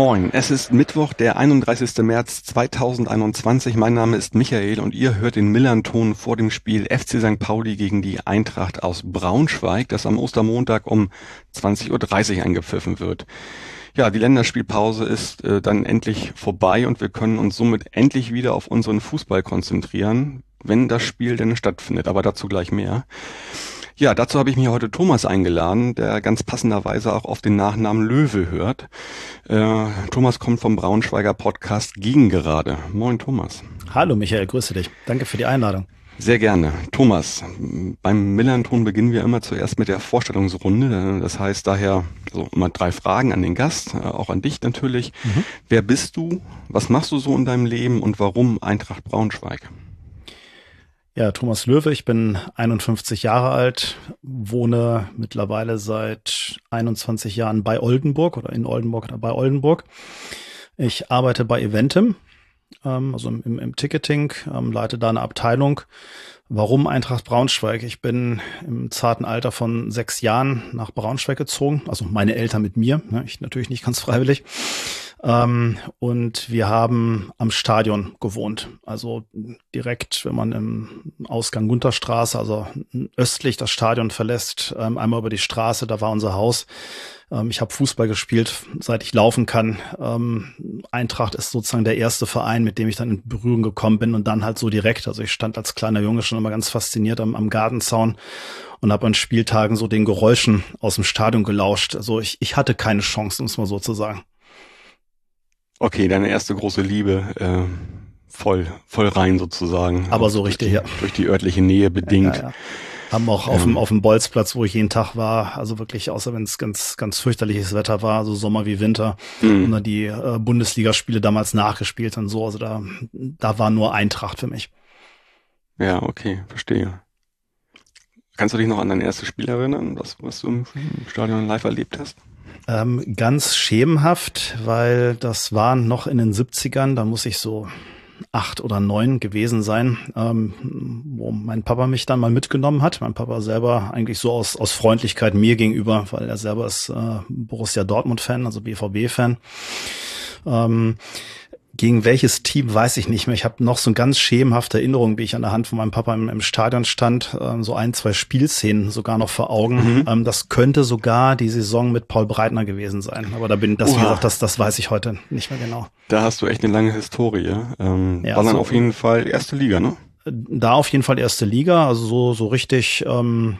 Moin, es ist Mittwoch, der 31. März 2021. Mein Name ist Michael und ihr hört den Millern-Ton vor dem Spiel FC St. Pauli gegen die Eintracht aus Braunschweig, das am Ostermontag um 20.30 Uhr eingepfiffen wird. Ja, die Länderspielpause ist äh, dann endlich vorbei und wir können uns somit endlich wieder auf unseren Fußball konzentrieren, wenn das Spiel denn stattfindet, aber dazu gleich mehr. Ja, dazu habe ich mir heute Thomas eingeladen, der ganz passenderweise auch auf den Nachnamen Löwe hört. Äh, Thomas kommt vom Braunschweiger Podcast Gegengerade. Moin Thomas. Hallo Michael, grüße dich. Danke für die Einladung. Sehr gerne. Thomas, beim Millanton beginnen wir immer zuerst mit der Vorstellungsrunde. Das heißt daher so immer drei Fragen an den Gast, äh, auch an dich natürlich. Mhm. Wer bist du? Was machst du so in deinem Leben und warum Eintracht Braunschweig? Ja, Thomas Löwe, ich bin 51 Jahre alt, wohne mittlerweile seit 21 Jahren bei Oldenburg oder in Oldenburg oder bei Oldenburg. Ich arbeite bei Eventim, ähm, also im, im Ticketing, ähm, leite da eine Abteilung. Warum Eintracht Braunschweig? Ich bin im zarten Alter von sechs Jahren nach Braunschweig gezogen, also meine Eltern mit mir, ne, ich natürlich nicht ganz freiwillig. Ähm, und wir haben am Stadion gewohnt. Also direkt, wenn man im Ausgang Gunterstraße, also östlich das Stadion verlässt, ähm, einmal über die Straße, da war unser Haus. Ähm, ich habe Fußball gespielt, seit ich laufen kann. Ähm, Eintracht ist sozusagen der erste Verein, mit dem ich dann in Berührung gekommen bin und dann halt so direkt. Also ich stand als kleiner Junge schon immer ganz fasziniert am, am Gartenzaun und habe an Spieltagen so den Geräuschen aus dem Stadion gelauscht. Also ich, ich hatte keine Chance, um es mal so zu sagen. Okay, deine erste große Liebe, äh, voll, voll rein sozusagen. Aber so richtig, durch die, ja. Durch die örtliche Nähe bedingt. Ja, ja, Haben auch auf, dem, auf dem Bolzplatz, wo ich jeden Tag war, also wirklich, außer wenn es ganz, ganz fürchterliches Wetter war, so Sommer wie Winter, mhm. und dann die äh, Bundesligaspiele damals nachgespielt und so. Also da, da war nur Eintracht für mich. Ja, okay, verstehe. Kannst du dich noch an dein erstes Spiel erinnern, was, was du im Stadion live erlebt hast? Ähm, ganz schemenhaft, weil das war noch in den 70ern, da muss ich so acht oder neun gewesen sein, ähm, wo mein Papa mich dann mal mitgenommen hat. Mein Papa selber eigentlich so aus, aus Freundlichkeit mir gegenüber, weil er selber ist äh, Borussia Dortmund-Fan, also BVB-Fan. Ähm, gegen welches Team weiß ich nicht mehr. Ich habe noch so eine ganz schemenhafte Erinnerung, wie ich an der Hand von meinem Papa im, im Stadion stand, ähm, so ein, zwei Spielszenen sogar noch vor Augen. Mhm. Ähm, das könnte sogar die Saison mit Paul Breitner gewesen sein. Aber da bin das, wie gesagt, das, das weiß ich heute nicht mehr genau. Da hast du echt eine lange Historie. Ähm, ja, war dann so, auf jeden Fall erste Liga, ne? Da auf jeden Fall erste Liga. Also so, so richtig ähm,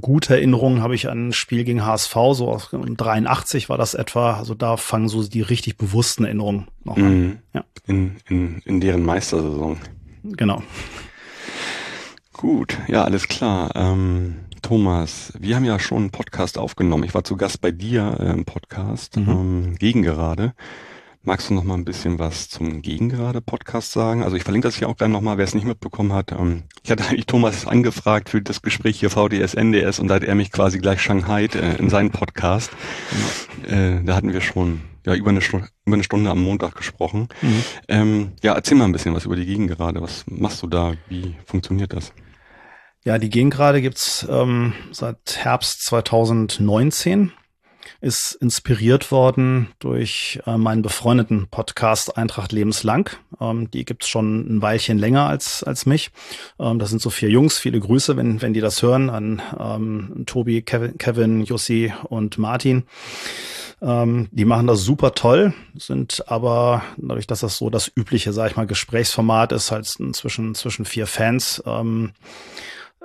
gute Erinnerungen habe ich an ein Spiel gegen HSV, so aus 83 war das etwa. Also da fangen so die richtig bewussten Erinnerungen noch an. Mhm. Ja. In, in, in deren Meistersaison. Genau. Gut, ja, alles klar. Ähm, Thomas, wir haben ja schon einen Podcast aufgenommen. Ich war zu Gast bei dir äh, im Podcast, mhm. ähm, gegen gerade. Magst du noch mal ein bisschen was zum Gegengerade-Podcast sagen? Also ich verlinke das hier auch gerne noch mal, wer es nicht mitbekommen hat. Ähm, ich hatte eigentlich Thomas angefragt für das Gespräch hier VDS, NDS und da hat er mich quasi gleich Shanghai äh, in seinen Podcast. Äh, da hatten wir schon ja über eine, Stunde, über eine Stunde am Montag gesprochen. Mhm. Ähm, ja, erzähl mal ein bisschen was über die Gegengerade. Was machst du da? Wie funktioniert das? Ja, die Gegengerade gibt's ähm, seit Herbst 2019 ist inspiriert worden durch äh, meinen befreundeten Podcast Eintracht Lebenslang. Ähm, die gibt's schon ein Weilchen länger als, als mich. Ähm, das sind so vier Jungs. Viele Grüße, wenn, wenn die das hören, an ähm, Tobi, Kevin, Kevin, Jussi und Martin. Ähm, die machen das super toll, sind aber dadurch, dass das so das übliche, sag ich mal, Gesprächsformat ist, halt zwischen, zwischen vier Fans, ähm,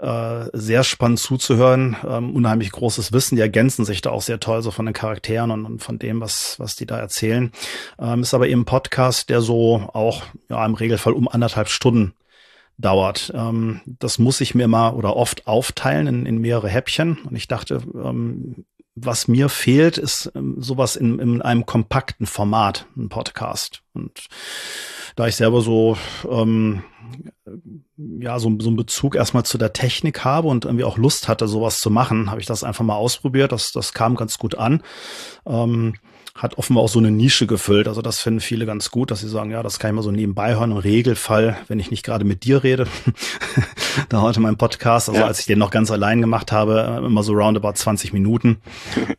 äh, sehr spannend zuzuhören, ähm, unheimlich großes Wissen, die ergänzen sich da auch sehr toll so von den Charakteren und, und von dem, was, was die da erzählen. Ähm, ist aber eben ein Podcast, der so auch ja, im Regelfall um anderthalb Stunden dauert. Ähm, das muss ich mir mal oder oft aufteilen in, in mehrere Häppchen. Und ich dachte, ähm, was mir fehlt, ist ähm, sowas in, in einem kompakten Format, ein Podcast. Und da ich selber so ähm, ja so, so einen Bezug erstmal zu der Technik habe und irgendwie auch Lust hatte, sowas zu machen, habe ich das einfach mal ausprobiert. Das, das kam ganz gut an. Ähm, hat offenbar auch so eine Nische gefüllt. Also das finden viele ganz gut, dass sie sagen, ja, das kann ich mal so nebenbei hören. Im Regelfall, wenn ich nicht gerade mit dir rede, da heute mein Podcast, also ja. als ich den noch ganz allein gemacht habe, immer so roundabout 20 Minuten.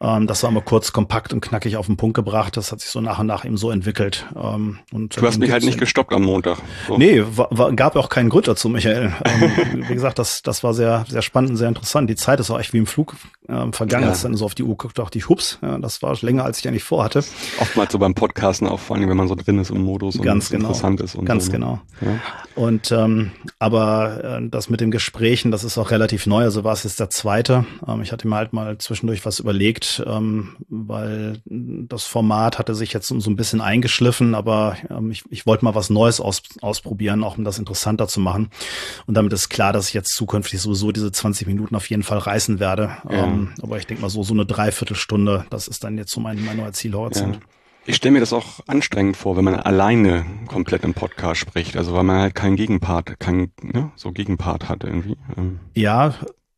ähm, das war immer kurz kompakt und knackig auf den Punkt gebracht. Das hat sich so nach und nach eben so entwickelt. Ähm, und du hast mich halt nicht gestoppt am Montag. So. Nee, war, war, gab auch keinen Grund dazu, Michael. ähm, wie gesagt, das, das war sehr, sehr spannend und sehr interessant. Die Zeit ist auch echt wie im Flug äh, vergangen. Ja. Als dann so auf die Uhr guckt, dachte ich, hups, ja, das war länger, als ich eigentlich vorhatte. Oftmals so beim Podcasten auch, vor allem wenn man so drin ist im Modus Ganz und genau. interessant ist. Und Ganz so, ne? genau. Ja. Und ähm, aber äh, das mit dem Gesprächen, das ist auch relativ neu. Also war es jetzt der zweite. Ähm, ich hatte mir halt mal zwischendurch was überlegt, ähm, weil das Format hatte sich jetzt so ein bisschen eingeschliffen, aber ähm, ich, ich wollte mal was Neues aus, ausprobieren, auch um das interessanter zu machen. Und damit ist klar, dass ich jetzt zukünftig sowieso diese 20 Minuten auf jeden Fall reißen werde. Ja. Ähm, aber ich denke mal so, so eine Dreiviertelstunde, das ist dann jetzt so mein, mein neuer Zielhorizont. Ja. Ich stelle mir das auch anstrengend vor, wenn man alleine komplett im Podcast spricht. Also weil man halt keinen Gegenpart, keinen ne, so Gegenpart hat irgendwie. Ähm. Ja,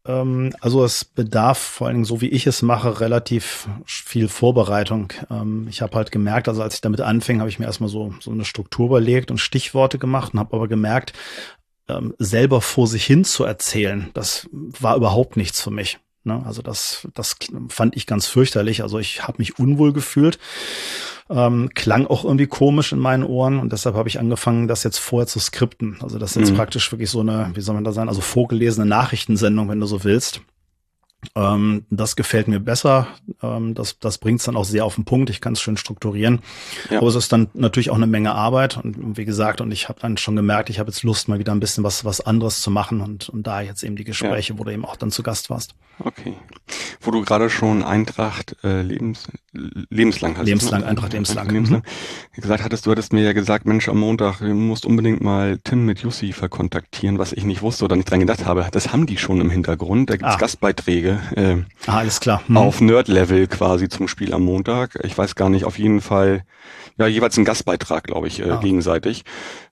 ähm, also es bedarf vor allen Dingen, so wie ich es mache, relativ viel Vorbereitung. Ähm, ich habe halt gemerkt, also als ich damit anfing, habe ich mir erstmal so, so eine Struktur überlegt und Stichworte gemacht und habe aber gemerkt, ähm, selber vor sich hin zu erzählen, das war überhaupt nichts für mich. Ne? Also das, das fand ich ganz fürchterlich. Also ich habe mich unwohl gefühlt, ähm, klang auch irgendwie komisch in meinen Ohren und deshalb habe ich angefangen, das jetzt vorher zu skripten. Also das ist jetzt mhm. praktisch wirklich so eine, wie soll man da sagen, also vorgelesene Nachrichtensendung, wenn du so willst. Ähm, das gefällt mir besser. Ähm, das das bringt es dann auch sehr auf den Punkt. Ich kann es schön strukturieren. Ja. Aber es ist dann natürlich auch eine Menge Arbeit. Und wie gesagt, und ich habe dann schon gemerkt, ich habe jetzt Lust, mal wieder ein bisschen was, was anderes zu machen. Und, und da jetzt eben die Gespräche, ja. wo du eben auch dann zu Gast warst. Okay. Wo du gerade schon Eintracht äh, lebens, lebenslang hast. Lebenslang, Eintracht lebenslang. lebenslang. Mhm. Gesagt hattest, du hattest mir ja gesagt, Mensch, am Montag, du musst unbedingt mal Tim mit Jussi verkontaktieren, was ich nicht wusste oder nicht dran gedacht habe. Das haben die schon im Hintergrund. Da gibt's ah. Gastbeiträge. Äh, ah, alles klar. Hm. Auf Nerd-Level quasi zum Spiel am Montag. Ich weiß gar nicht, auf jeden Fall ja, jeweils ein Gastbeitrag, glaube ich, äh, ah. gegenseitig.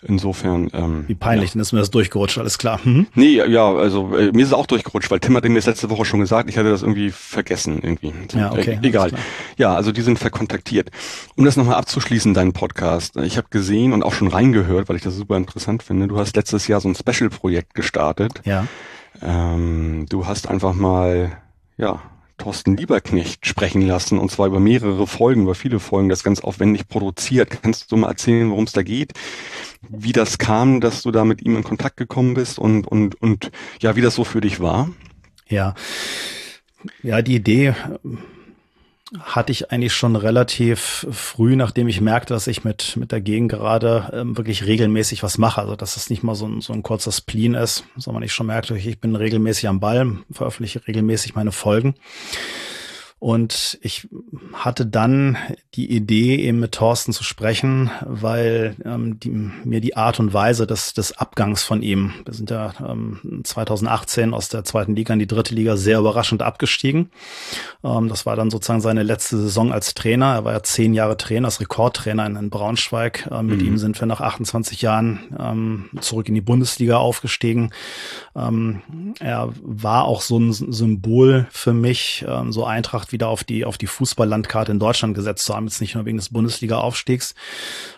Insofern. Ähm, Wie peinlich, ja. dann ist mir das durchgerutscht, alles klar. Mhm. Nee, ja, also äh, mir ist es auch durchgerutscht, weil Tim hat mir das letzte Woche schon gesagt, ich hatte das irgendwie vergessen irgendwie. Ja, okay. Äh, egal. Ja, also die sind verkontaktiert. Um das nochmal abzuschließen, deinen Podcast. Ich habe gesehen und auch schon reingehört, weil ich das super interessant finde. Du hast letztes Jahr so ein Special-Projekt gestartet. Ja. Ähm, du hast einfach mal, ja, Thorsten Lieberknecht sprechen lassen und zwar über mehrere Folgen, über viele Folgen, das ganz aufwendig produziert. Kannst du mal erzählen, worum es da geht? Wie das kam, dass du da mit ihm in Kontakt gekommen bist und, und, und ja, wie das so für dich war? Ja. Ja, die Idee hatte ich eigentlich schon relativ früh, nachdem ich merkte, dass ich mit, mit der Gegend gerade ähm, wirklich regelmäßig was mache. Also, dass es nicht mal so ein, so ein kurzer Spleen ist, sondern ich schon merkte, ich bin regelmäßig am Ball, veröffentliche regelmäßig meine Folgen. Und ich hatte dann die Idee, eben mit Thorsten zu sprechen, weil ähm, die, mir die Art und Weise des, des Abgangs von ihm, wir sind ja ähm, 2018 aus der zweiten Liga in die dritte Liga sehr überraschend abgestiegen. Ähm, das war dann sozusagen seine letzte Saison als Trainer. Er war ja zehn Jahre Trainer, als Rekordtrainer in, in Braunschweig. Ähm, mit mhm. ihm sind wir nach 28 Jahren ähm, zurück in die Bundesliga aufgestiegen. Ähm, er war auch so ein Symbol für mich, ähm, so Eintracht Eintracht wieder auf die, auf die Fußballlandkarte in Deutschland gesetzt zu haben, jetzt nicht nur wegen des Bundesliga-Aufstiegs.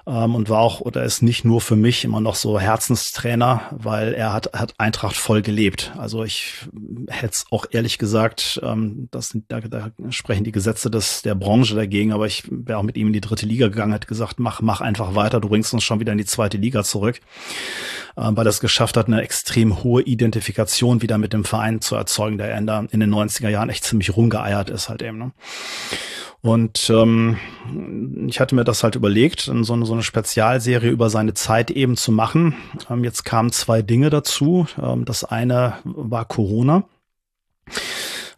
Ähm, und war auch oder ist nicht nur für mich immer noch so Herzenstrainer, weil er hat, hat Eintracht voll gelebt. Also ich hätte es auch ehrlich gesagt, ähm, das sind, da, da sprechen die Gesetze des, der Branche dagegen, aber ich wäre auch mit ihm in die dritte Liga gegangen, hätte gesagt, mach, mach einfach weiter, du bringst uns schon wieder in die zweite Liga zurück, ähm, weil es geschafft hat, eine extrem hohe Identifikation wieder mit dem Verein zu erzeugen, der in, der, in den 90er Jahren echt ziemlich rumgeeiert ist halt eben. Ne? Und ähm, ich hatte mir das halt überlegt, so eine, so eine Spezialserie über seine Zeit eben zu machen. Ähm, jetzt kamen zwei Dinge dazu. Ähm, das eine war Corona.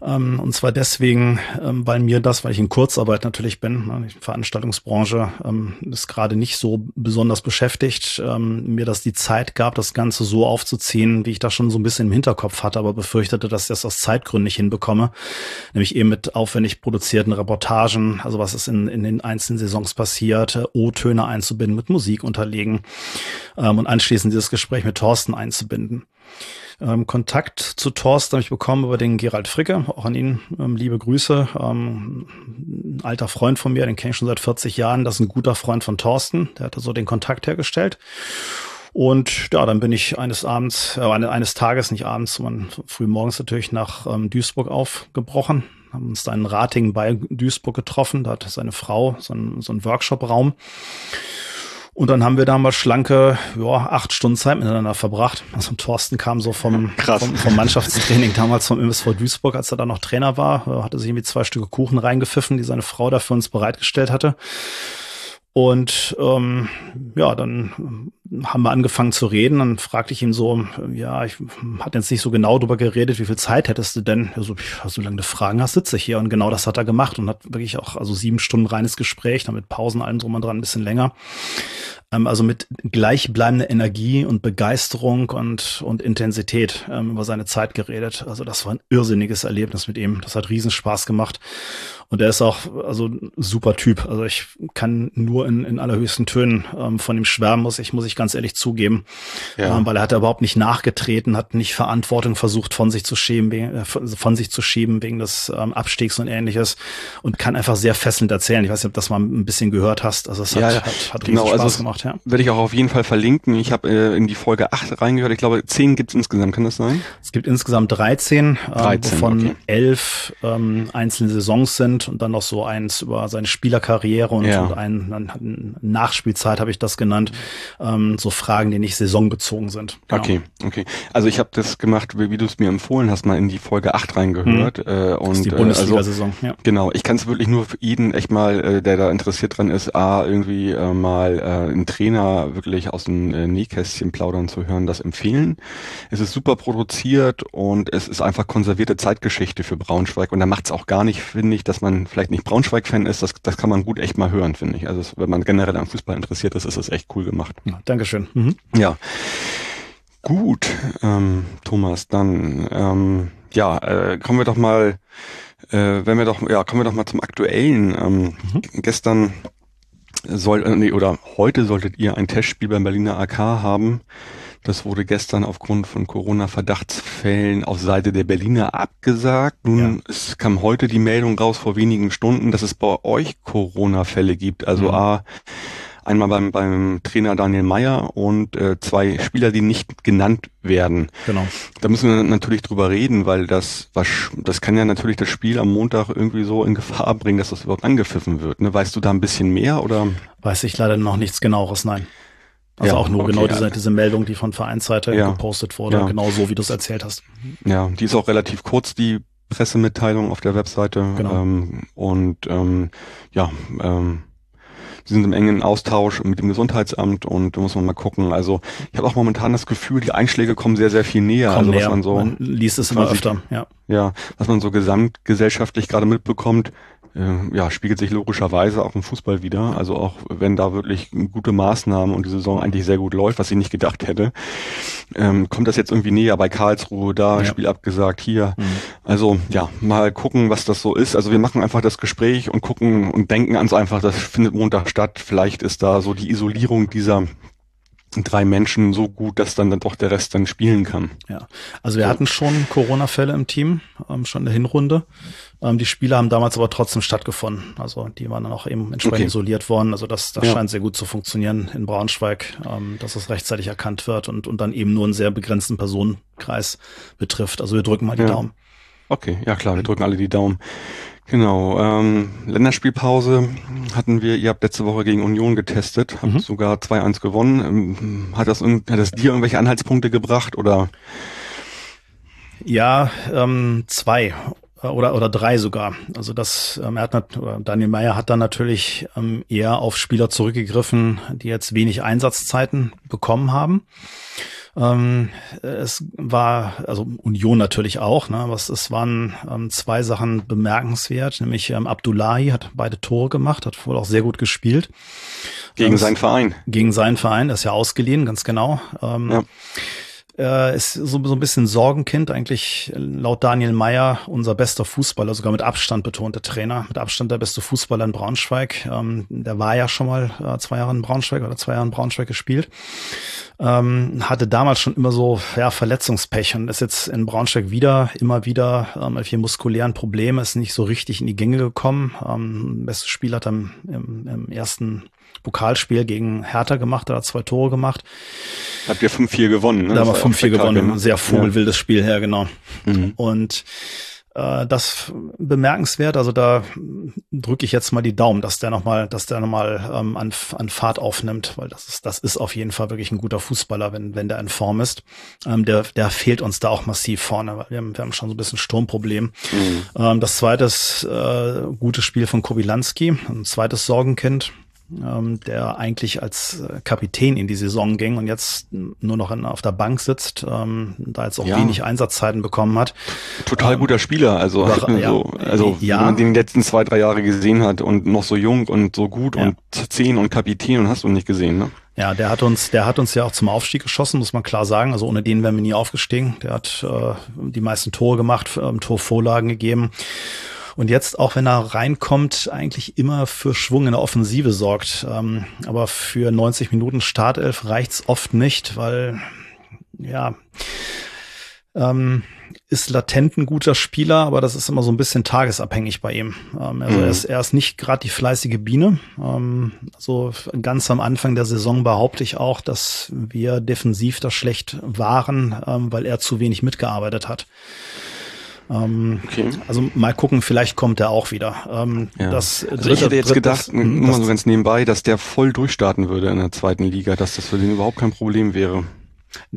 Ähm, und zwar deswegen, ähm, weil mir das, weil ich in Kurzarbeit natürlich bin, ne, die Veranstaltungsbranche ähm, ist gerade nicht so besonders beschäftigt, ähm, mir das die Zeit gab, das Ganze so aufzuziehen, wie ich das schon so ein bisschen im Hinterkopf hatte, aber befürchtete, dass ich das aus Zeitgründen nicht hinbekomme. Nämlich eben mit aufwendig produzierten Reportagen, also was ist in, in den einzelnen Saisons passiert, äh, O-Töne einzubinden, mit Musik unterlegen ähm, und anschließend dieses Gespräch mit Thorsten einzubinden. Ähm, Kontakt zu Thorsten habe ich bekommen über den Gerald Fricke, auch an ihn ähm, liebe Grüße. Ähm, ein alter Freund von mir, den kenne ich schon seit 40 Jahren, das ist ein guter Freund von Thorsten, der hat so den Kontakt hergestellt. Und ja, dann bin ich eines Abends, äh, eines Tages, nicht abends, sondern früh morgens natürlich nach ähm, Duisburg aufgebrochen, haben uns da in Rating bei Duisburg getroffen. Da hat seine Frau so einen, so einen Workshop-Raum. Und dann haben wir da mal schlanke, ja, acht Stunden Zeit miteinander verbracht. Also Thorsten kam so vom, vom, vom, Mannschaftstraining damals vom MSV Duisburg, als er da noch Trainer war, äh, hatte sich irgendwie zwei Stücke Kuchen reingepfiffen, die seine Frau da für uns bereitgestellt hatte. Und ähm, ja, dann haben wir angefangen zu reden. Dann fragte ich ihn so, ja, ich hatte jetzt nicht so genau drüber geredet, wie viel Zeit hättest du denn? Ja, so, solange du Fragen hast, sitze ich hier. Und genau das hat er gemacht und hat wirklich auch also sieben Stunden reines Gespräch, damit Pausen allem drum und dran ein bisschen länger. Ähm, also mit gleichbleibender Energie und Begeisterung und, und Intensität ähm, über seine Zeit geredet. Also das war ein irrsinniges Erlebnis mit ihm. Das hat riesen Spaß gemacht. Und er ist auch also super Typ. Also ich kann nur in, in allerhöchsten Tönen ähm, von ihm schwärmen, muss ich, muss ich ganz ehrlich zugeben. Ja. Ähm, weil er hat überhaupt nicht nachgetreten, hat nicht Verantwortung versucht von sich zu schieben, äh, von sich zu schieben wegen des ähm, Abstiegs und ähnliches und kann einfach sehr fesselnd erzählen. Ich weiß nicht, ob das mal ein bisschen gehört hast. Also es hat, ja, ja. hat, hat genau, Spaß also gemacht, ja. Werde ich auch auf jeden Fall verlinken. Ich habe äh, in die Folge 8 reingehört. Ich glaube, 10 gibt es insgesamt, kann das sein? Es gibt insgesamt 13, 13 äh, wovon okay. 11 ähm, einzelne Saisons sind und dann noch so eins über seine Spielerkarriere und, ja. und ein, dann Nachspielzeit habe ich das genannt. Ähm, so Fragen, die nicht saisonbezogen sind. Genau. Okay, okay. Also ich habe das gemacht, wie, wie du es mir empfohlen hast, mal in die Folge 8 reingehört. Mhm. Äh, und, das ist die Bundesliga-Saison, äh, also, ja. Genau, ich kann es wirklich nur für jeden echt mal, äh, der da interessiert dran ist, A, irgendwie äh, mal äh, einen Trainer wirklich aus dem äh, Nähkästchen plaudern zu hören, das empfehlen. Es ist super produziert und es ist einfach konservierte Zeitgeschichte für Braunschweig und da macht es auch gar nicht, finde ich, dass man vielleicht nicht Braunschweig-Fan ist, das, das kann man gut echt mal hören, finde ich. Also wenn man generell am Fußball interessiert ist, ist es echt cool gemacht. Ja, Dankeschön. Mhm. Ja. Gut, ähm, Thomas, dann ähm, ja, äh, kommen wir doch mal, äh, wenn wir doch, ja, kommen wir doch mal zum aktuellen. Ähm, mhm. Gestern soll, äh, nee, oder heute solltet ihr ein Testspiel beim Berliner AK haben. Das wurde gestern aufgrund von Corona-Verdachtsfällen auf Seite der Berliner abgesagt. Nun ja. es kam heute die Meldung raus vor wenigen Stunden, dass es bei euch Corona-Fälle gibt. Also mhm. A, einmal beim, beim Trainer Daniel Meyer und äh, zwei Spieler, die nicht genannt werden. Genau. Da müssen wir natürlich drüber reden, weil das, was, das kann ja natürlich das Spiel am Montag irgendwie so in Gefahr bringen, dass das überhaupt angepfiffen wird. Ne? Weißt du da ein bisschen mehr oder? Weiß ich leider noch nichts genaueres, nein. Also ja, auch nur okay, genau diese, diese Meldung, die von Vereinsseite ja, gepostet wurde, ja. genau so, wie du es erzählt hast. Ja, die ist auch relativ kurz, die Pressemitteilung auf der Webseite. Genau. Ähm, und ähm, ja, ähm, Sie sind im engen Austausch mit dem Gesundheitsamt und da muss man mal gucken. Also ich habe auch momentan das Gefühl, die Einschläge kommen sehr, sehr viel näher. Kommen also was man so man liest es immer öfter, ja. Ja, was man so gesamtgesellschaftlich gerade mitbekommt, äh, ja, spiegelt sich logischerweise auch im Fußball wieder. Also auch wenn da wirklich gute Maßnahmen und die Saison eigentlich sehr gut läuft, was ich nicht gedacht hätte, ähm, kommt das jetzt irgendwie näher bei Karlsruhe, da ja. Spiel abgesagt, hier. Mhm. Also ja, mal gucken, was das so ist. Also wir machen einfach das Gespräch und gucken und denken ans einfach, das findet Montag statt. Vielleicht ist da so die Isolierung dieser drei Menschen so gut, dass dann, dann doch der Rest dann spielen kann. Ja, also wir so. hatten schon Corona-Fälle im Team, ähm, schon in der Hinrunde. Ähm, die Spiele haben damals aber trotzdem stattgefunden. Also die waren dann auch eben entsprechend okay. isoliert worden. Also das, das ja. scheint sehr gut zu funktionieren in Braunschweig, ähm, dass es rechtzeitig erkannt wird und, und dann eben nur einen sehr begrenzten Personenkreis betrifft. Also wir drücken mal die ja. Daumen. Okay, ja klar, wir drücken alle die Daumen. Genau, ähm, Länderspielpause hatten wir, ihr habt letzte Woche gegen Union getestet, habt mhm. sogar 2-1 gewonnen. Ähm, hat das, hat das dir irgendwelche Anhaltspunkte gebracht oder? Ja, ähm, zwei oder oder drei sogar. Also das ähm, er hat Daniel Meyer hat dann natürlich ähm, eher auf Spieler zurückgegriffen, die jetzt wenig Einsatzzeiten bekommen haben. Ähm, es war, also Union natürlich auch, ne, aber es, es waren ähm, zwei Sachen bemerkenswert, nämlich ähm, Abdullahi hat beide Tore gemacht, hat wohl auch sehr gut gespielt. Gegen seinen Verein. Gegen seinen Verein, er ist ja ausgeliehen, ganz genau. Ähm, ja. Äh, ist so, so ein bisschen Sorgenkind, eigentlich laut Daniel Meyer unser bester Fußballer, sogar mit Abstand betonte Trainer, mit Abstand der beste Fußballer in Braunschweig. Ähm, der war ja schon mal äh, zwei Jahre in Braunschweig oder zwei Jahre in Braunschweig gespielt. Ähm, hatte damals schon immer so ja, Verletzungspech und ist jetzt in Braunschweig wieder, immer wieder ähm, mit vier muskulären Problemen, ist nicht so richtig in die Gänge gekommen. Ähm, bestes Spiel hat er im, im, im ersten Pokalspiel gegen Hertha gemacht, da hat zwei Tore gemacht. Habt ihr 5-4 gewonnen, ne? Da haben wir 5-4 gewonnen, ne? sehr vogelwildes ja. Spiel, ja, genau. Mhm. Und äh, das bemerkenswert, also da drücke ich jetzt mal die Daumen, dass der nochmal, dass der nochmal ähm, an, an Fahrt aufnimmt, weil das ist, das ist auf jeden Fall wirklich ein guter Fußballer, wenn, wenn der in Form ist. Ähm, der, der fehlt uns da auch massiv vorne, weil wir haben, wir haben schon so ein bisschen Sturmproblem. Mhm. Ähm, das zweite ist äh, gutes Spiel von Kobilanski, ein zweites Sorgenkind ähm, der eigentlich als äh, Kapitän in die Saison ging und jetzt nur noch in, auf der Bank sitzt, ähm, da jetzt auch ja. wenig Einsatzzeiten bekommen hat. Total ähm, guter Spieler, also, so, ja, also ja. wenn man den letzten zwei, drei Jahre gesehen hat und noch so jung und so gut ja. und zehn und Kapitän und hast du nicht gesehen, ne? Ja, der hat uns, der hat uns ja auch zum Aufstieg geschossen, muss man klar sagen. Also ohne den wären wir nie aufgestiegen. Der hat äh, die meisten Tore gemacht, ähm, Torvorlagen gegeben. Und jetzt, auch wenn er reinkommt, eigentlich immer für Schwung in der Offensive sorgt. Ähm, aber für 90 Minuten Startelf reicht's oft nicht, weil, ja, ähm, ist latent ein guter Spieler, aber das ist immer so ein bisschen tagesabhängig bei ihm. Ähm, also mhm. er, ist, er ist nicht gerade die fleißige Biene. Ähm, also ganz am Anfang der Saison behaupte ich auch, dass wir defensiv da schlecht waren, ähm, weil er zu wenig mitgearbeitet hat. Ähm, okay. Also mal gucken, vielleicht kommt er auch wieder. Ähm, ja. das also dritte, ich hätte jetzt dritte, gedacht, das, nur mal so ganz nebenbei, dass der voll durchstarten würde in der zweiten Liga, dass das für den überhaupt kein Problem wäre.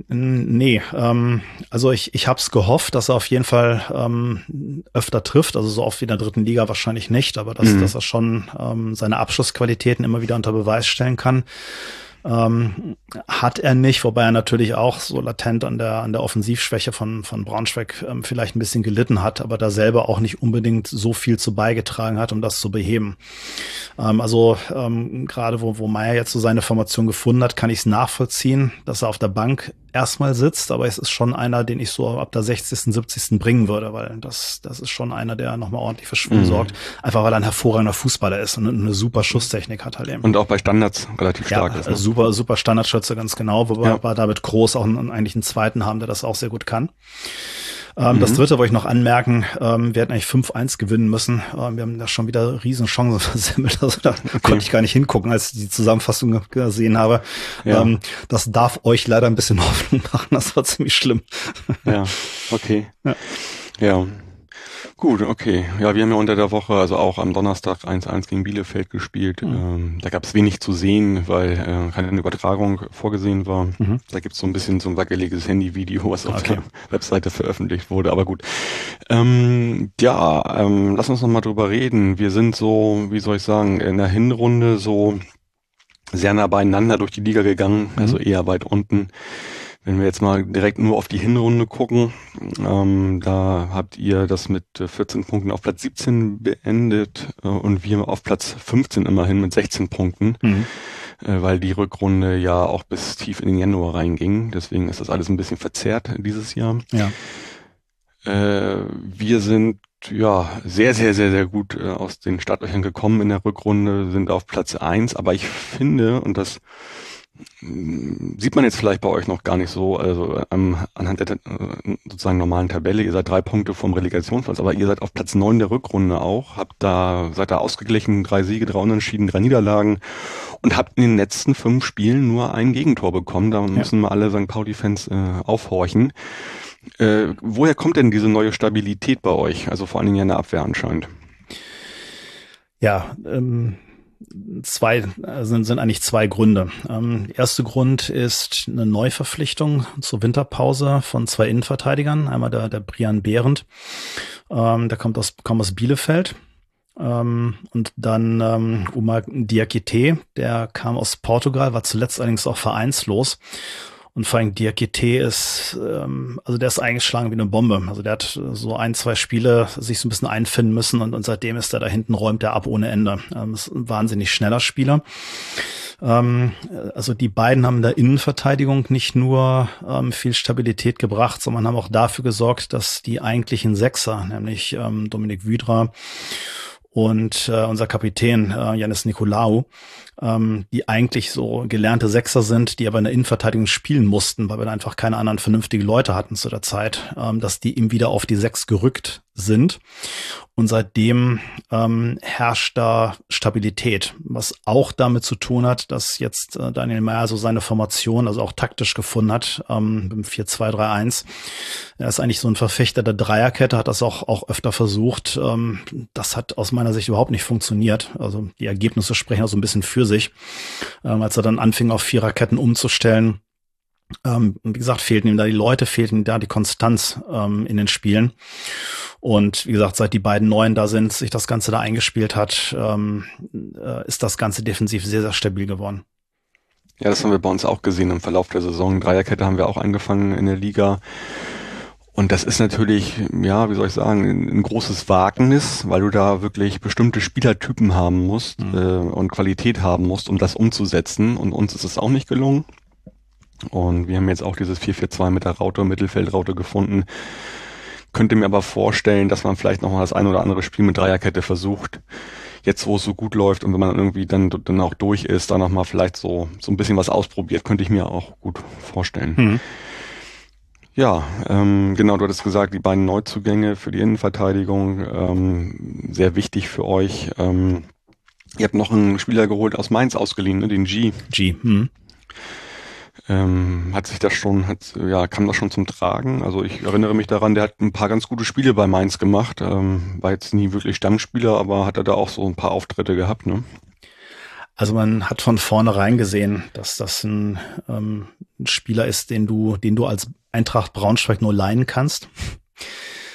Nee, ähm, also ich, ich habe es gehofft, dass er auf jeden Fall ähm, öfter trifft, also so oft wie in der dritten Liga wahrscheinlich nicht, aber dass, mhm. dass er schon ähm, seine Abschlussqualitäten immer wieder unter Beweis stellen kann. Ähm, hat er nicht, wobei er natürlich auch so latent an der, an der Offensivschwäche von, von Braunschweig ähm, vielleicht ein bisschen gelitten hat, aber da selber auch nicht unbedingt so viel zu beigetragen hat, um das zu beheben. Ähm, also ähm, gerade wo, wo Meier jetzt so seine Formation gefunden hat, kann ich es nachvollziehen, dass er auf der Bank erstmal sitzt, aber es ist schon einer, den ich so ab der 60., 70. bringen würde, weil das, das ist schon einer, der nochmal ordentlich für Schwung mhm. sorgt. Einfach weil er ein hervorragender Fußballer ist und eine super Schusstechnik hat halt eben. Und auch bei Standards relativ stark ja, ist. Ne? Super, super Standardschütze, ganz genau, wobei ja. David Groß auch einen, eigentlich einen zweiten haben, der das auch sehr gut kann. Ähm, mhm. Das dritte wollte ich noch anmerken, ähm, wir hätten eigentlich 5-1 gewinnen müssen. Ähm, wir haben da schon wieder riesen Chancen versemmelt. Also da okay. konnte ich gar nicht hingucken, als ich die Zusammenfassung gesehen habe. Ja. Ähm, das darf euch leider ein bisschen Hoffnung machen. Das war ziemlich schlimm. Ja, okay. Ja. ja. Gut, okay. Ja, wir haben ja unter der Woche, also auch am Donnerstag 1-1 gegen Bielefeld gespielt. Mhm. Ähm, da gab es wenig zu sehen, weil äh, keine Übertragung vorgesehen war. Mhm. Da gibt es so ein bisschen so ein wackeliges Handyvideo, was auf okay. der Webseite veröffentlicht wurde. Aber gut. Ähm, ja, ähm, lass uns noch mal drüber reden. Wir sind so, wie soll ich sagen, in der Hinrunde so sehr nah beieinander durch die Liga gegangen, mhm. also eher weit unten. Wenn wir jetzt mal direkt nur auf die Hinrunde gucken, ähm, da habt ihr das mit 14 äh, Punkten auf Platz 17 beendet äh, und wir auf Platz 15 immerhin mit 16 Punkten, mhm. äh, weil die Rückrunde ja auch bis tief in den Januar reinging. Deswegen ist das alles ein bisschen verzerrt dieses Jahr. Ja. Äh, wir sind ja sehr, sehr, sehr, sehr gut äh, aus den Startlöchern gekommen in der Rückrunde, sind auf Platz 1, aber ich finde, und das sieht man jetzt vielleicht bei euch noch gar nicht so, also ähm, anhand der äh, sozusagen normalen Tabelle, ihr seid drei Punkte vom Relegationsplatz, aber ihr seid auf Platz neun der Rückrunde auch, habt da, seid da ausgeglichen, drei Siege, drei Unentschieden, drei Niederlagen und habt in den letzten fünf Spielen nur ein Gegentor bekommen. Da müssen ja. wir alle St. Pauli-Fans äh, aufhorchen. Äh, woher kommt denn diese neue Stabilität bei euch? Also vor allen Dingen in der Abwehr anscheinend. Ja, ähm, zwei äh, sind, sind eigentlich zwei Gründe. Ähm, erste Grund ist eine Neuverpflichtung zur Winterpause von zwei Innenverteidigern. Einmal der, der Brian Behrendt, ähm, der kommt aus, kommt aus Bielefeld. Ähm, und dann ähm, Umar Diakite, der kam aus Portugal, war zuletzt allerdings auch vereinslos und vor allem Diakite ist, ähm, also der ist eingeschlagen wie eine Bombe. Also der hat so ein, zwei Spiele sich so ein bisschen einfinden müssen und, und seitdem ist er da hinten, räumt er ab ohne Ende. Ähm, ist ein wahnsinnig schneller Spieler. Ähm, also die beiden haben der Innenverteidigung nicht nur ähm, viel Stabilität gebracht, sondern haben auch dafür gesorgt, dass die eigentlichen Sechser, nämlich ähm, Dominik Wydra und äh, unser Kapitän äh, Janis Nikolaou, ähm, die eigentlich so gelernte Sechser sind, die aber in der Innenverteidigung spielen mussten, weil wir da einfach keine anderen vernünftige Leute hatten zu der Zeit, ähm, dass die ihm wieder auf die Sechs gerückt sind. Und seitdem ähm, herrscht da Stabilität, was auch damit zu tun hat, dass jetzt äh, Daniel Meyer so seine Formation, also auch taktisch gefunden hat, ähm, im 4-2-3-1. Er ist eigentlich so ein Verfechter der Dreierkette, hat das auch, auch öfter versucht. Ähm, das hat aus meiner Sicht überhaupt nicht funktioniert. Also die Ergebnisse sprechen auch so ein bisschen für sich. Ähm, als er dann anfing, auf Viererketten umzustellen, ähm, wie gesagt, fehlten ihm da die Leute, fehlten ihm da die Konstanz ähm, in den Spielen. Und wie gesagt, seit die beiden Neuen da sind, sich das Ganze da eingespielt hat, ähm, äh, ist das Ganze defensiv sehr, sehr stabil geworden. Ja, das haben wir bei uns auch gesehen im Verlauf der Saison. Dreierkette haben wir auch angefangen in der Liga. Und das ist natürlich, ja, wie soll ich sagen, ein, großes Wagnis, weil du da wirklich bestimmte Spielertypen haben musst mhm. äh, und Qualität haben musst, um das umzusetzen. Und uns ist es auch nicht gelungen. Und wir haben jetzt auch dieses 4-4-2 mit der Raute, Mittelfeldraute gefunden, könnte mir aber vorstellen, dass man vielleicht noch mal das ein oder andere Spiel mit Dreierkette versucht. Jetzt, wo es so gut läuft und wenn man irgendwie dann, dann auch durch ist, da noch mal vielleicht so, so ein bisschen was ausprobiert, könnte ich mir auch gut vorstellen. Mhm. Ja, ähm, genau, du hattest gesagt, die beiden Neuzugänge für die Innenverteidigung, ähm, sehr wichtig für euch. Ähm, ihr habt noch einen Spieler geholt aus Mainz ausgeliehen, ne, den G. G. Hm ähm, hat sich das schon, hat, ja, kam das schon zum Tragen. Also ich erinnere mich daran, der hat ein paar ganz gute Spiele bei Mainz gemacht. Ähm, war jetzt nie wirklich Stammspieler, aber hat er da auch so ein paar Auftritte gehabt, ne? Also man hat von vornherein gesehen, dass das ein, ähm, ein Spieler ist, den du, den du als Eintracht Braunschweig nur leihen kannst.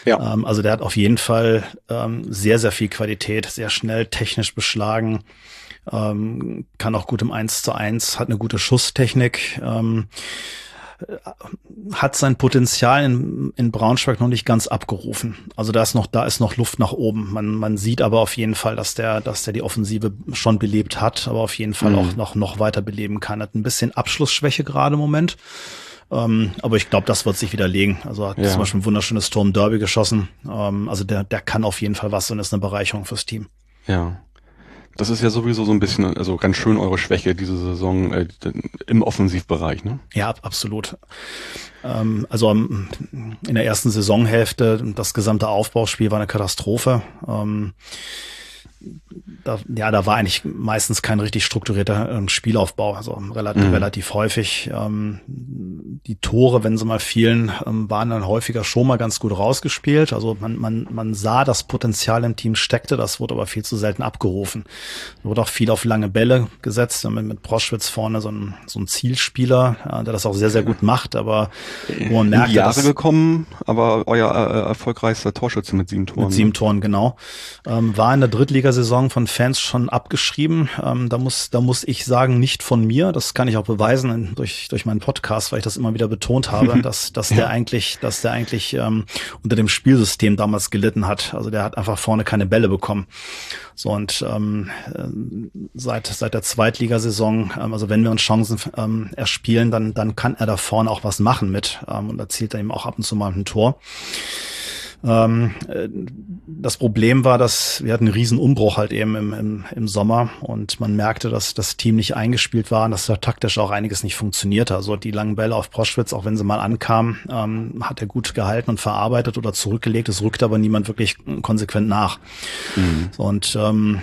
Ja. Ähm, also der hat auf jeden Fall ähm, sehr, sehr viel Qualität, sehr schnell technisch beschlagen, ähm, kann auch gut im 1 zu 1, hat eine gute Schusstechnik, ähm, hat sein Potenzial in, in Braunschweig noch nicht ganz abgerufen. Also da ist noch, da ist noch Luft nach oben. Man, man sieht aber auf jeden Fall, dass der, dass der die Offensive schon belebt hat, aber auf jeden Fall mhm. auch noch, noch weiter beleben kann. Hat ein bisschen Abschlussschwäche gerade im Moment. Ähm, aber ich glaube, das wird sich widerlegen. Also hat ja. zum Beispiel ein wunderschönes Sturm Derby geschossen. Ähm, also der, der kann auf jeden Fall was und ist eine Bereicherung fürs Team. Ja. Das ist ja sowieso so ein bisschen, also ganz schön eure Schwäche diese Saison äh, im Offensivbereich, ne? Ja, absolut. Ähm, also in der ersten Saisonhälfte, das gesamte Aufbauspiel war eine Katastrophe. Ähm, da, ja, da war eigentlich meistens kein richtig strukturierter äh, Spielaufbau, also relativ, mhm. relativ häufig. Ähm, die Tore, wenn sie mal fielen, ähm, waren dann häufiger schon mal ganz gut rausgespielt. Also man, man, man sah, das Potenzial im Team steckte, das wurde aber viel zu selten abgerufen. Es wurde auch viel auf lange Bälle gesetzt, mit, mit Proschwitz vorne so ein, so ein Zielspieler, äh, der das auch sehr, sehr gut macht, aber wo man merkt, Jahre dass, gekommen, aber euer äh, erfolgreichster Torschütze mit sieben Toren. Mit sieben ne? Toren, genau. Ähm, war in der Drittligasaison von Fans schon abgeschrieben. Ähm, da muss, da muss ich sagen, nicht von mir. Das kann ich auch beweisen durch, durch meinen Podcast, weil ich das immer wieder betont habe, dass, dass ja. der eigentlich, dass der eigentlich ähm, unter dem Spielsystem damals gelitten hat. Also der hat einfach vorne keine Bälle bekommen. So und ähm, äh, seit seit der Zweitligasaison, ähm, also wenn wir uns Chancen ähm, erspielen, dann dann kann er da vorne auch was machen mit ähm, und erzielt er eben auch ab und zu mal ein Tor. Ähm, äh, das Problem war, dass wir hatten einen riesen Umbruch halt eben im, im, im Sommer und man merkte, dass das Team nicht eingespielt war und dass da taktisch auch einiges nicht funktionierte. Also die langen Bälle auf Proschwitz, auch wenn sie mal ankamen, ähm, hat er gut gehalten und verarbeitet oder zurückgelegt. Es rückte aber niemand wirklich konsequent nach. Mhm. Und ähm,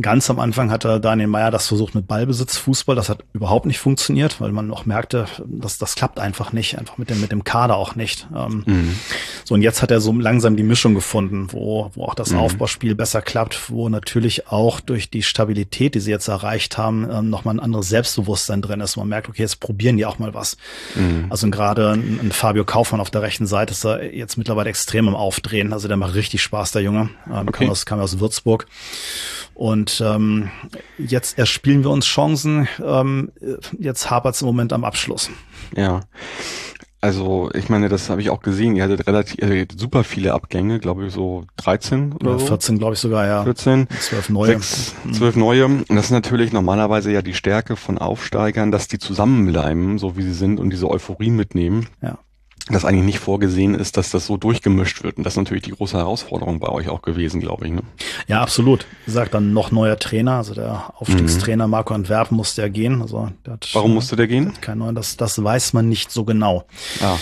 ganz am Anfang hatte Daniel Meyer das versucht mit Ballbesitz, Fußball. Das hat überhaupt nicht funktioniert, weil man auch merkte, dass das klappt einfach nicht, einfach mit dem mit dem Kader auch nicht. Ähm, mhm. So und jetzt hat er so lang langsam die Mischung gefunden, wo, wo auch das mhm. Aufbauspiel besser klappt, wo natürlich auch durch die Stabilität, die sie jetzt erreicht haben, ähm, nochmal ein anderes Selbstbewusstsein drin ist. Man merkt, okay, jetzt probieren die auch mal was. Mhm. Also gerade ein, ein, Fabio Kaufmann auf der rechten Seite ist da jetzt mittlerweile extrem im Aufdrehen. Also der macht richtig Spaß, der Junge. Ähm, okay. kam, aus, kam aus Würzburg. Und ähm, jetzt erspielen wir uns Chancen. Ähm, jetzt hapert es im Moment am Abschluss. Ja. Also, ich meine, das habe ich auch gesehen. Ihr hattet relativ äh, super viele Abgänge, glaube ich, so 13 oder ja, so. 14, glaube ich sogar, ja. 14, 12 neue. 6, 12 neue. Und das ist natürlich normalerweise ja die Stärke von Aufsteigern, dass die zusammenbleiben, so wie sie sind und diese Euphorie mitnehmen. Ja. Dass eigentlich nicht vorgesehen ist, dass das so durchgemischt wird. Und das ist natürlich die große Herausforderung bei euch auch gewesen, glaube ich. Ne? Ja, absolut. Wie gesagt, dann noch neuer Trainer, also der Aufstiegstrainer Marco Antwerpen musste ja gehen. Also Warum musste der gehen? Kein neuen, das, das weiß man nicht so genau. Ah.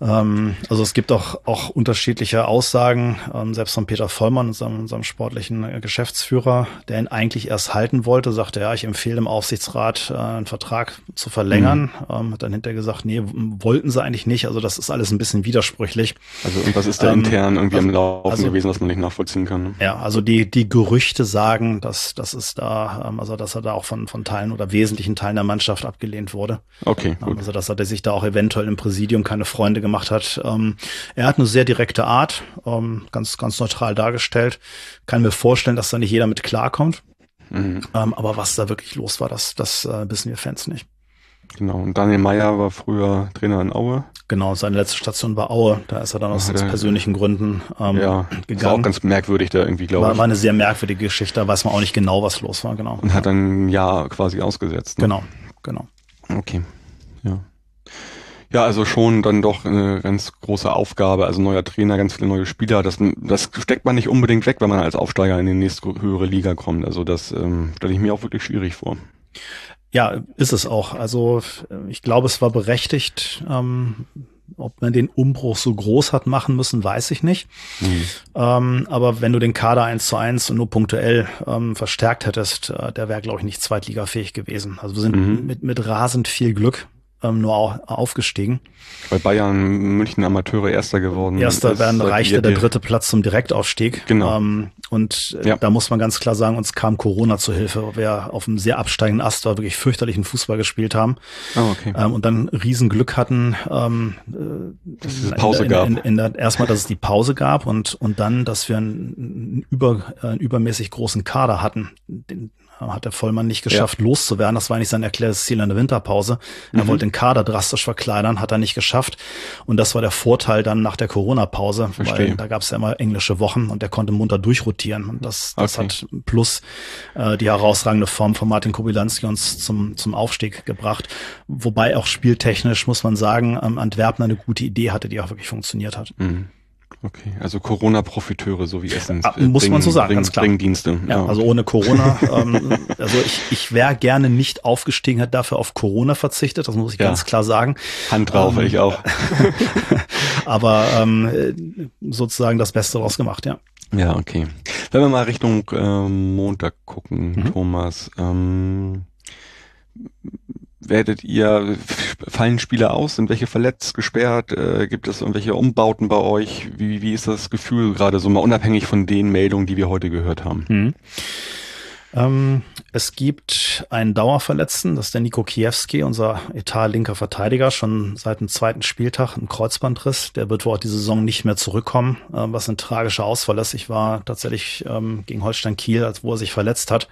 Ähm, also es gibt auch, auch unterschiedliche Aussagen, ähm, selbst von Peter Vollmann, unserem, unserem sportlichen äh, Geschäftsführer, der ihn eigentlich erst halten wollte, sagte, ja, ich empfehle dem Aufsichtsrat, äh, einen Vertrag zu verlängern. Mhm. Ähm, hat dann hinterher gesagt, nee, wollten sie eigentlich nicht. Also das ist alles ein bisschen widersprüchlich. Also und was ist da ähm, intern irgendwie also, am Laufen also, gewesen, was man nicht nachvollziehen kann? Ne? Ja, also die, die Gerüchte sagen, dass, dass es da, ähm, also dass er da auch von, von Teilen oder wesentlichen Teilen der Mannschaft abgelehnt wurde. Okay, gut. Also dass er sich da auch eventuell im Präsidium keine Freunde gemacht gemacht hat. Ähm, er hat eine sehr direkte Art, ähm, ganz, ganz neutral dargestellt. Kann mir vorstellen, dass da nicht jeder mit klarkommt. Mhm. Ähm, aber was da wirklich los war, das, das äh, wissen wir Fans nicht. Genau, und Daniel Meyer war früher Trainer in Aue. Genau, seine letzte Station war Aue. Da ist er dann aus, aus persönlichen Gründen ähm, ja, gegangen. War auch ganz merkwürdig da irgendwie, glaube ich. War eine sehr merkwürdige Geschichte, da weiß man auch nicht genau, was los war, genau. Und hat dann ein Jahr quasi ausgesetzt. Ne? Genau, genau. Okay, ja. Ja, also schon dann doch eine ganz große Aufgabe. Also neuer Trainer, ganz viele neue Spieler. Das, das steckt man nicht unbedingt weg, wenn man als Aufsteiger in die nächste höhere Liga kommt. Also das ähm, stelle ich mir auch wirklich schwierig vor. Ja, ist es auch. Also ich glaube, es war berechtigt. Ähm, ob man den Umbruch so groß hat machen müssen, weiß ich nicht. Mhm. Ähm, aber wenn du den Kader eins zu eins und nur punktuell ähm, verstärkt hättest, äh, der wäre, glaube ich, nicht zweitligafähig gewesen. Also wir sind mhm. mit, mit rasend viel Glück ähm, nur auch aufgestiegen. Bei Bayern München Amateure Erster geworden. Erster werden reichte der dritte Platz zum Direktaufstieg. Genau. Ähm, und äh, ja. da muss man ganz klar sagen, uns kam Corona zu Hilfe, weil wir auf einem sehr absteigenden Ast war, wirklich fürchterlichen Fußball gespielt haben. Oh, okay. Ähm, und dann Riesenglück hatten, ähm, dass es Pause in, gab. In, in, in, erstmal, dass es die Pause gab und, und dann, dass wir einen, über, einen übermäßig großen Kader hatten. Den, hat der Vollmann nicht geschafft, ja. loszuwerden. Das war eigentlich sein erklärtes Ziel in der Winterpause. Er mhm. wollte den Kader drastisch verkleinern, hat er nicht geschafft. Und das war der Vorteil dann nach der Corona-Pause, weil da gab es ja immer englische Wochen und der konnte munter durchrotieren. Und das, das okay. hat plus äh, die herausragende Form von Martin Kobilanski uns zum, zum Aufstieg gebracht. Wobei auch spieltechnisch, muss man sagen, ähm, Antwerpen eine gute Idee hatte, die auch wirklich funktioniert hat. Mhm. Okay, also Corona-Profiteure, so wie Essens. Ah, muss bringen, man so sagen, bringen, ganz klar. Bringdienste. Ja, ja, also ohne Corona. ähm, also ich, ich wäre gerne nicht aufgestiegen, hat dafür auf Corona verzichtet, das muss ich ja. ganz klar sagen. Hand drauf, ähm, ich auch. aber ähm, sozusagen das Beste daraus gemacht, ja. Ja, okay. Wenn wir mal Richtung äh, Montag gucken, mhm. Thomas. Ähm, werdet ihr, fallen Spieler aus? Sind welche verletzt, gesperrt? Äh, gibt es irgendwelche Umbauten bei euch? Wie, wie ist das Gefühl gerade so mal unabhängig von den Meldungen, die wir heute gehört haben? Mhm. Ähm, es gibt einen Dauerverletzten, das ist der Nico Kiewski, unser etat-linker Verteidiger, schon seit dem zweiten Spieltag ein Kreuzbandriss. Der wird wohl auch diese Saison nicht mehr zurückkommen, äh, was ein tragischer Ausfall ist. Ich war tatsächlich ähm, gegen Holstein Kiel, als wo er sich verletzt hat,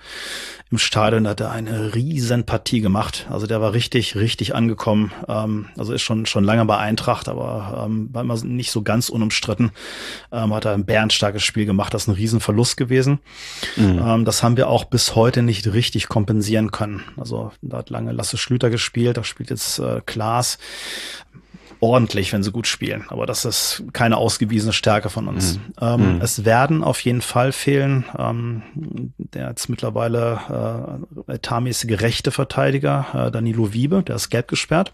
im Stadion hat er eine riesen Partie gemacht. Also der war richtig, richtig angekommen. Ähm, also ist schon schon lange bei Eintracht, aber ähm, war immer nicht so ganz unumstritten. Ähm, hat er ein bärenstarkes Spiel gemacht. Das ist ein Riesenverlust gewesen. Mhm. Ähm, das haben wir auch bis heute nicht richtig kompensieren können. Also da hat lange Lasse Schlüter gespielt, da spielt jetzt äh, Klaas ordentlich, wenn sie gut spielen. Aber das ist keine ausgewiesene Stärke von uns. Mhm. Ähm, mhm. Es werden auf jeden Fall fehlen. Ähm, der jetzt mittlerweile äh, etatmäßige rechte Verteidiger, äh, Danilo Wiebe, der ist gelb gesperrt.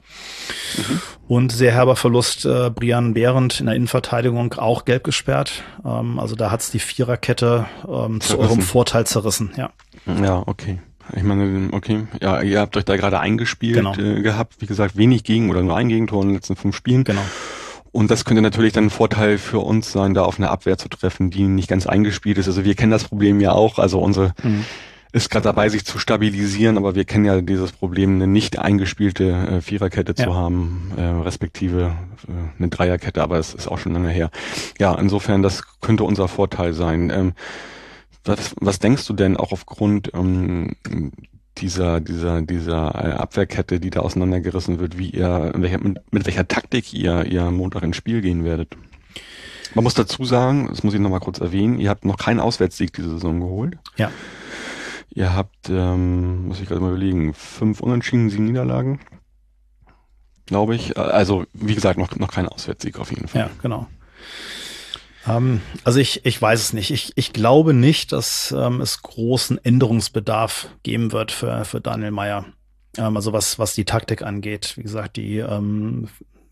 Mhm. Und sehr herber Verlust äh, Brian Behrendt in der Innenverteidigung auch gelb gesperrt. Ähm, also da hat's die Viererkette ähm, zu eurem Vorteil zerrissen. Ja. Ja, okay. Ich meine, okay, ja, ihr habt euch da gerade eingespielt genau. äh, gehabt, wie gesagt, wenig gegen oder nur ein Gegentor in den letzten fünf Spielen. Genau. Und das könnte natürlich dann ein Vorteil für uns sein, da auf eine Abwehr zu treffen, die nicht ganz eingespielt ist. Also wir kennen das Problem ja auch. Also unsere mhm. ist gerade dabei, sich zu stabilisieren, aber wir kennen ja dieses Problem, eine nicht eingespielte äh, Viererkette ja. zu haben, äh, respektive äh, eine Dreierkette, aber es ist auch schon lange her. Ja, insofern, das könnte unser Vorteil sein. Ähm, was, was denkst du denn auch aufgrund ähm, dieser, dieser, dieser äh, Abwehrkette, die da auseinandergerissen wird, wie ihr, welcher, mit, mit welcher Taktik ihr, ihr Montag ins Spiel gehen werdet. Man muss dazu sagen, das muss ich nochmal kurz erwähnen, ihr habt noch keinen Auswärtssieg diese Saison geholt. Ja. Ihr habt, ähm, muss ich gerade mal überlegen, fünf Unentschieden, sieben Niederlagen. Glaube ich. Also, wie gesagt, noch, noch kein Auswärtssieg auf jeden Fall. Ja, genau. Ähm, also ich, ich weiß es nicht. Ich, ich glaube nicht, dass ähm, es großen Änderungsbedarf geben wird für, für Daniel Meyer. Ähm, also was, was die Taktik angeht. Wie gesagt, die ähm,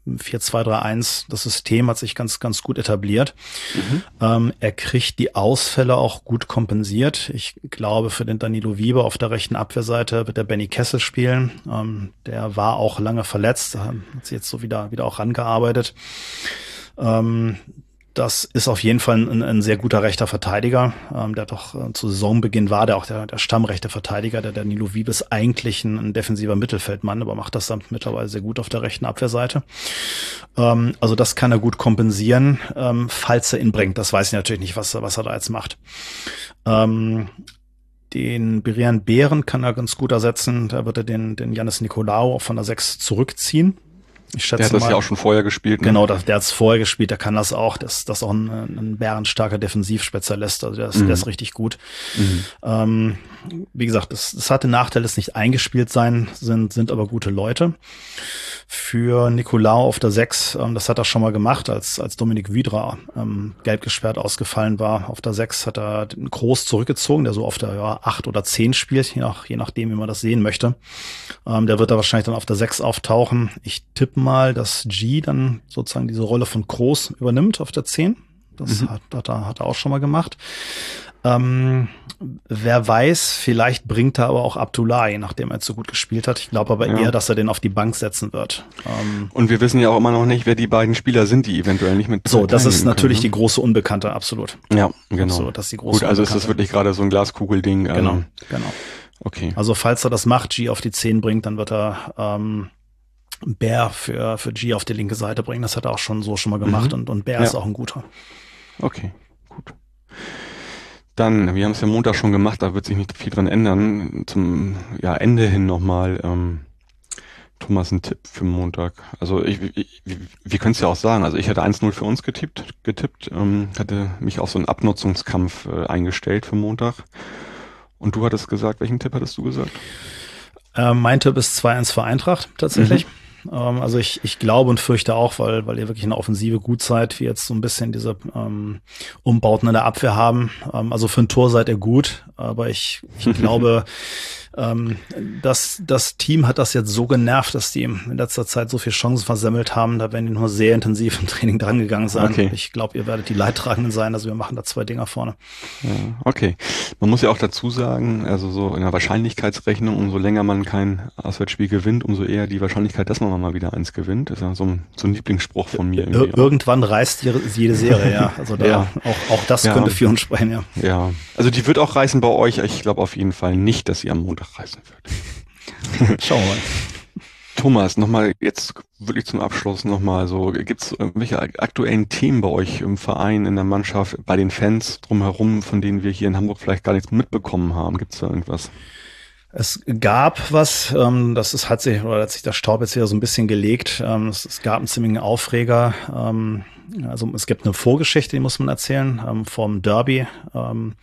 4-2-3-1, das System hat sich ganz, ganz gut etabliert. Mhm. Ähm, er kriegt die Ausfälle auch gut kompensiert. Ich glaube, für den Danilo Wieber auf der rechten Abwehrseite wird der Benny Kessel spielen. Ähm, der war auch lange verletzt, hat sich jetzt so wieder, wieder auch rangearbeitet. Ähm, das ist auf jeden Fall ein, ein sehr guter rechter Verteidiger. Ähm, der doch äh, zu Saisonbeginn war der auch der, der stammrechte Verteidiger. Der Danilo Wiebes eigentlich ein, ein, defensiver Mittelfeldmann, aber macht das dann mittlerweile sehr gut auf der rechten Abwehrseite. Ähm, also das kann er gut kompensieren, ähm, falls er ihn bringt. Das weiß ich natürlich nicht, was, was er da jetzt macht. Ähm, den Berian Bären kann er ganz gut ersetzen. Da wird er den, den Janis Nikolaou auch von der 6 zurückziehen. Ich schätze der hat das mal, ja auch schon vorher gespielt. Ne? Genau, der, der hat es vorher gespielt, der kann das auch. Das, das ist auch ein, ein bärenstarker Defensivspezialist, also der ist, mhm. der ist richtig gut. Mhm. Ähm, wie gesagt, das, das hatte Nachteil, dass nicht eingespielt sein, sind, sind aber gute Leute. Für Nicolau auf der 6, ähm, das hat er schon mal gemacht, als, als Dominik Wiedra ähm, gelb gesperrt ausgefallen war. Auf der 6 hat er den Groß zurückgezogen, der so auf der ja, 8 oder 10 spielt, je, nach, je nachdem, wie man das sehen möchte. Ähm, der wird da wahrscheinlich dann auf der 6 auftauchen. Ich tippe mal, dass G dann sozusagen diese Rolle von Groß übernimmt auf der 10. Das mhm. hat, hat, er, hat er auch schon mal gemacht. Ähm, wer weiß, vielleicht bringt er aber auch Abdullahi, nachdem er jetzt so gut gespielt hat. Ich glaube aber ja. eher, dass er den auf die Bank setzen wird. Ähm, Und wir wissen ja auch immer noch nicht, wer die beiden Spieler sind, die eventuell nicht mit. So, das ist natürlich können, ne? die große Unbekannte, absolut. Ja, genau. So, das ist die große gut, also ist das wirklich gerade so ein Glaskugelding. Ähm, genau, genau. Okay. Also falls er das macht, G auf die 10 bringt, dann wird er ähm, Bär für, für G auf die linke Seite bringen. Das hat er auch schon so schon mal gemacht mhm. und, und Bär ja. ist auch ein guter. Okay, gut. Dann, wir haben es ja Montag schon gemacht, da wird sich nicht viel dran ändern. Zum ja, Ende hin nochmal, ähm, Thomas, ein Tipp für Montag. Also ich, ich, wir können es ja auch sagen. Also ich hatte 1-0 für uns getippt, getippt ähm, hatte mich auf so einen Abnutzungskampf äh, eingestellt für Montag. Und du hattest gesagt, welchen Tipp hattest du gesagt? Äh, mein Tipp ist 2-1 für Eintracht tatsächlich. Mhm. Ähm, also ich, ich glaube und fürchte auch, weil, weil ihr wirklich eine Offensive gut seid, wie jetzt so ein bisschen diese ähm, Umbauten in der Abwehr haben. Ähm, also für ein Tor seid ihr gut, aber ich, ich glaube, ähm, das, das Team hat das jetzt so genervt, dass die in letzter Zeit so viele Chancen versemmelt haben. Da werden die nur sehr intensiv im Training drangegangen sein. Okay. Ich glaube, ihr werdet die Leidtragenden sein. Also wir machen da zwei Dinger vorne. Ja, okay. Man muss ja auch dazu sagen, also so in der Wahrscheinlichkeitsrechnung, umso länger man kein Auswärtsspiel gewinnt, umso eher die Wahrscheinlichkeit, dass man mal wieder eins gewinnt. Das ist ja so ein, so ein Lieblingsspruch von mir. Ir irgendwann reißt jede Serie, ja. Also da ja. auch, auch das ja. könnte für uns sprechen, ja. Ja. Also die wird auch reißen bei euch. Ich glaube auf jeden Fall nicht, dass ihr am Montag reißen wird. Schauen wir mal. Thomas, nochmal jetzt wirklich zum Abschluss nochmal so, gibt es irgendwelche aktuellen Themen bei euch im Verein, in der Mannschaft, bei den Fans drumherum, von denen wir hier in Hamburg vielleicht gar nichts mitbekommen haben? Gibt es da irgendwas? Es gab was, ähm, das ist, hat sich, oder hat sich der Staub jetzt wieder so ein bisschen gelegt. Ähm, es, es, gab einen ziemlichen Aufreger. Ähm, also es gibt eine Vorgeschichte, die muss man erzählen, ähm, vom Derby. Ähm,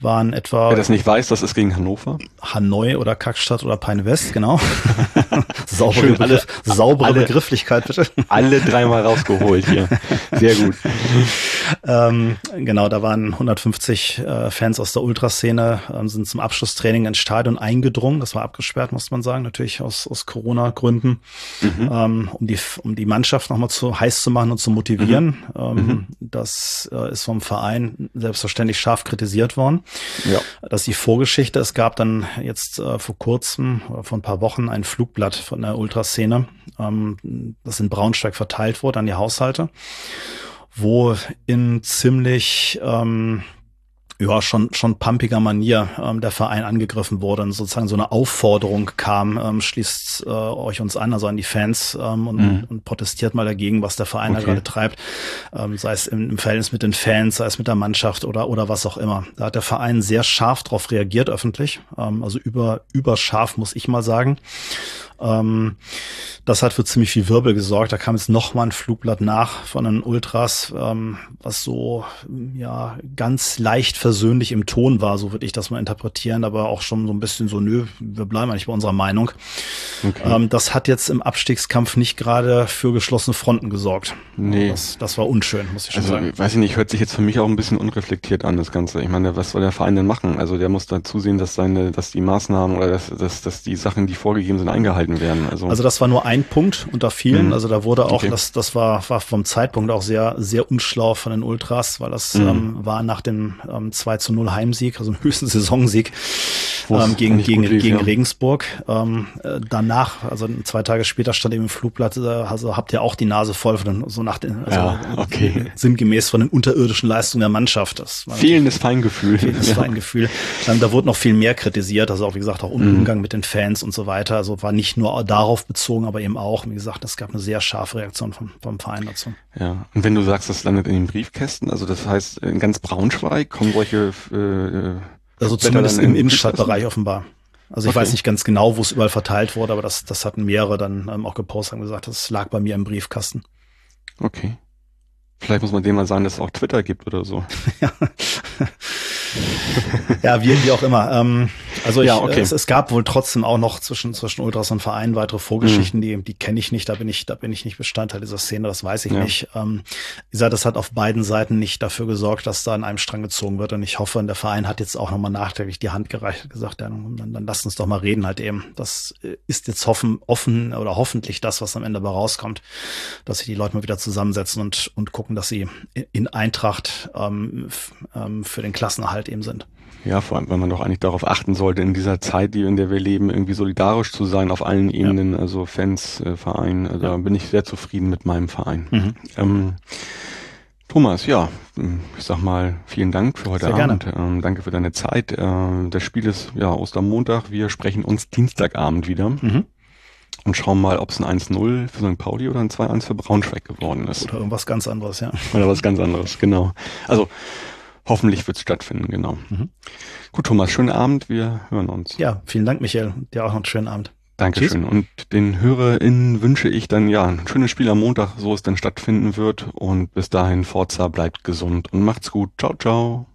waren etwa. Wer das nicht weiß, das ist gegen Hannover. Hanoi oder Kackstadt oder Peine West, genau. saubere, Schön, alle, saubere alle, Begrifflichkeit, bitte. Alle dreimal rausgeholt hier. Sehr gut. ähm, genau, da waren 150 äh, Fans aus der Ultraszene, ähm, sind zum Abschlusstraining ins Stadion eingedrungen. Das war abgesperrt, muss man sagen, natürlich aus, aus Corona-Gründen, mhm. ähm, um, die, um die Mannschaft nochmal zu heiß zu machen und zu motivieren. Mhm. Ähm, mhm. Das äh, ist vom Verein selbstverständlich scharf kritisiert worden. Ja. Das ist die Vorgeschichte. Es gab dann jetzt äh, vor kurzem oder vor ein paar Wochen ein Flugblatt von der Ultraszene, ähm, das in Braunschweig verteilt wurde an die Haushalte, wo in ziemlich ähm, ja, schon, schon pumpiger Manier ähm, der Verein angegriffen wurde und sozusagen so eine Aufforderung kam, ähm, schließt äh, euch uns an, also an die Fans ähm, und, mhm. und protestiert mal dagegen, was der Verein okay. da gerade treibt, ähm, sei es im, im Verhältnis mit den Fans, sei es mit der Mannschaft oder, oder was auch immer. Da hat der Verein sehr scharf darauf reagiert öffentlich, ähm, also über, überscharf muss ich mal sagen. Ähm, das hat für ziemlich viel Wirbel gesorgt. Da kam jetzt noch mal ein Flugblatt nach von den Ultras, ähm, was so ja ganz leicht versöhnlich im Ton war, so würde ich das mal interpretieren, aber auch schon so ein bisschen so, nö, wir bleiben eigentlich bei unserer Meinung. Okay. Ähm, das hat jetzt im Abstiegskampf nicht gerade für geschlossene Fronten gesorgt. Nee. Das, das war unschön, muss ich schon also, sagen. Weiß ich nicht, hört sich jetzt für mich auch ein bisschen unreflektiert an, das Ganze. Ich meine, was soll der Verein denn machen? Also der muss da zusehen, dass seine, dass die Maßnahmen oder dass, dass, dass die Sachen, die vorgegeben sind, eingehalten werden. Also, also das war nur ein Punkt unter vielen. Mhm. Also da wurde auch, okay. das, das war, war vom Zeitpunkt auch sehr, sehr unschlau von den Ultras, weil das mhm. ähm, war nach dem ähm, 2 zu 0 Heimsieg, also dem höchsten Saisonsieg ähm, gegen, gegen, lief, gegen ja. Regensburg. Ähm, äh, danach, also zwei Tage später stand eben im Flugblatt, äh, also habt ihr auch die Nase voll von den, so nach den, also ja, okay. sinngemäß von den unterirdischen Leistungen der Mannschaft. Das fehlendes Feingefühl. Fehlendes ja. Feingefühl. Dann, da wurde noch viel mehr kritisiert, also auch wie gesagt auch mhm. Umgang mhm. mit den Fans und so weiter. Also war nicht nur darauf bezogen, aber eben auch, wie gesagt, es gab eine sehr scharfe Reaktion vom, vom Verein dazu. Ja, und wenn du sagst, das landet in den Briefkästen, also das heißt, in ganz Braunschweig kommen solche äh, also zumindest im Innenstadtbereich offenbar. Also ich okay. weiß nicht ganz genau, wo es überall verteilt wurde, aber das, das hatten mehrere dann ähm, auch gepostet und gesagt, das lag bei mir im Briefkasten. Okay. Vielleicht muss man dem mal sagen, dass es auch Twitter gibt oder so. ja. ja, wie, wie auch immer. Ähm, also ich, ja, okay. es, es, gab wohl trotzdem auch noch zwischen, zwischen Ultras und Verein weitere Vorgeschichten, mhm. die, die kenne ich nicht, da bin ich, da bin ich nicht Bestandteil dieser Szene, das weiß ich ja. nicht. Ähm, wie gesagt, das hat auf beiden Seiten nicht dafür gesorgt, dass da an einem Strang gezogen wird. Und ich hoffe, der Verein hat jetzt auch nochmal nachträglich die Hand gereicht und gesagt, ja, dann, dann lasst uns doch mal reden halt eben. Das ist jetzt hoffen, offen oder hoffentlich das, was am Ende dabei rauskommt, dass sich die Leute mal wieder zusammensetzen und, und gucken, dass sie in Eintracht ähm, ähm, für den Klassenerhalt eben sind. Ja, vor allem, weil man doch eigentlich darauf achten sollte, in dieser Zeit, die in der wir leben, irgendwie solidarisch zu sein auf allen Ebenen, ja. also Fans, äh, Verein. Also ja. Da bin ich sehr zufrieden mit meinem Verein. Mhm. Ähm, Thomas, ja, ich sag mal vielen Dank für heute Sehr Abend. Ähm, danke für deine Zeit. Äh, das Spiel ist ja Ostermontag. Wir sprechen uns Dienstagabend wieder. Mhm. Und schauen mal, ob es ein 1-0 für St. Pauli oder ein 2-1 für Braunschweig geworden ist. Oder irgendwas ganz anderes, ja. Oder was ganz anderes, genau. Also Hoffentlich wird es stattfinden, genau. Mhm. Gut, Thomas, schönen Abend. Wir hören uns. Ja, vielen Dank, Michael. Dir auch noch einen schönen Abend. Dankeschön. Tschüss. Und den HörerInnen wünsche ich dann ja ein schönes Spiel am Montag, so es dann stattfinden wird. Und bis dahin, Forza, bleibt gesund und macht's gut. Ciao, ciao.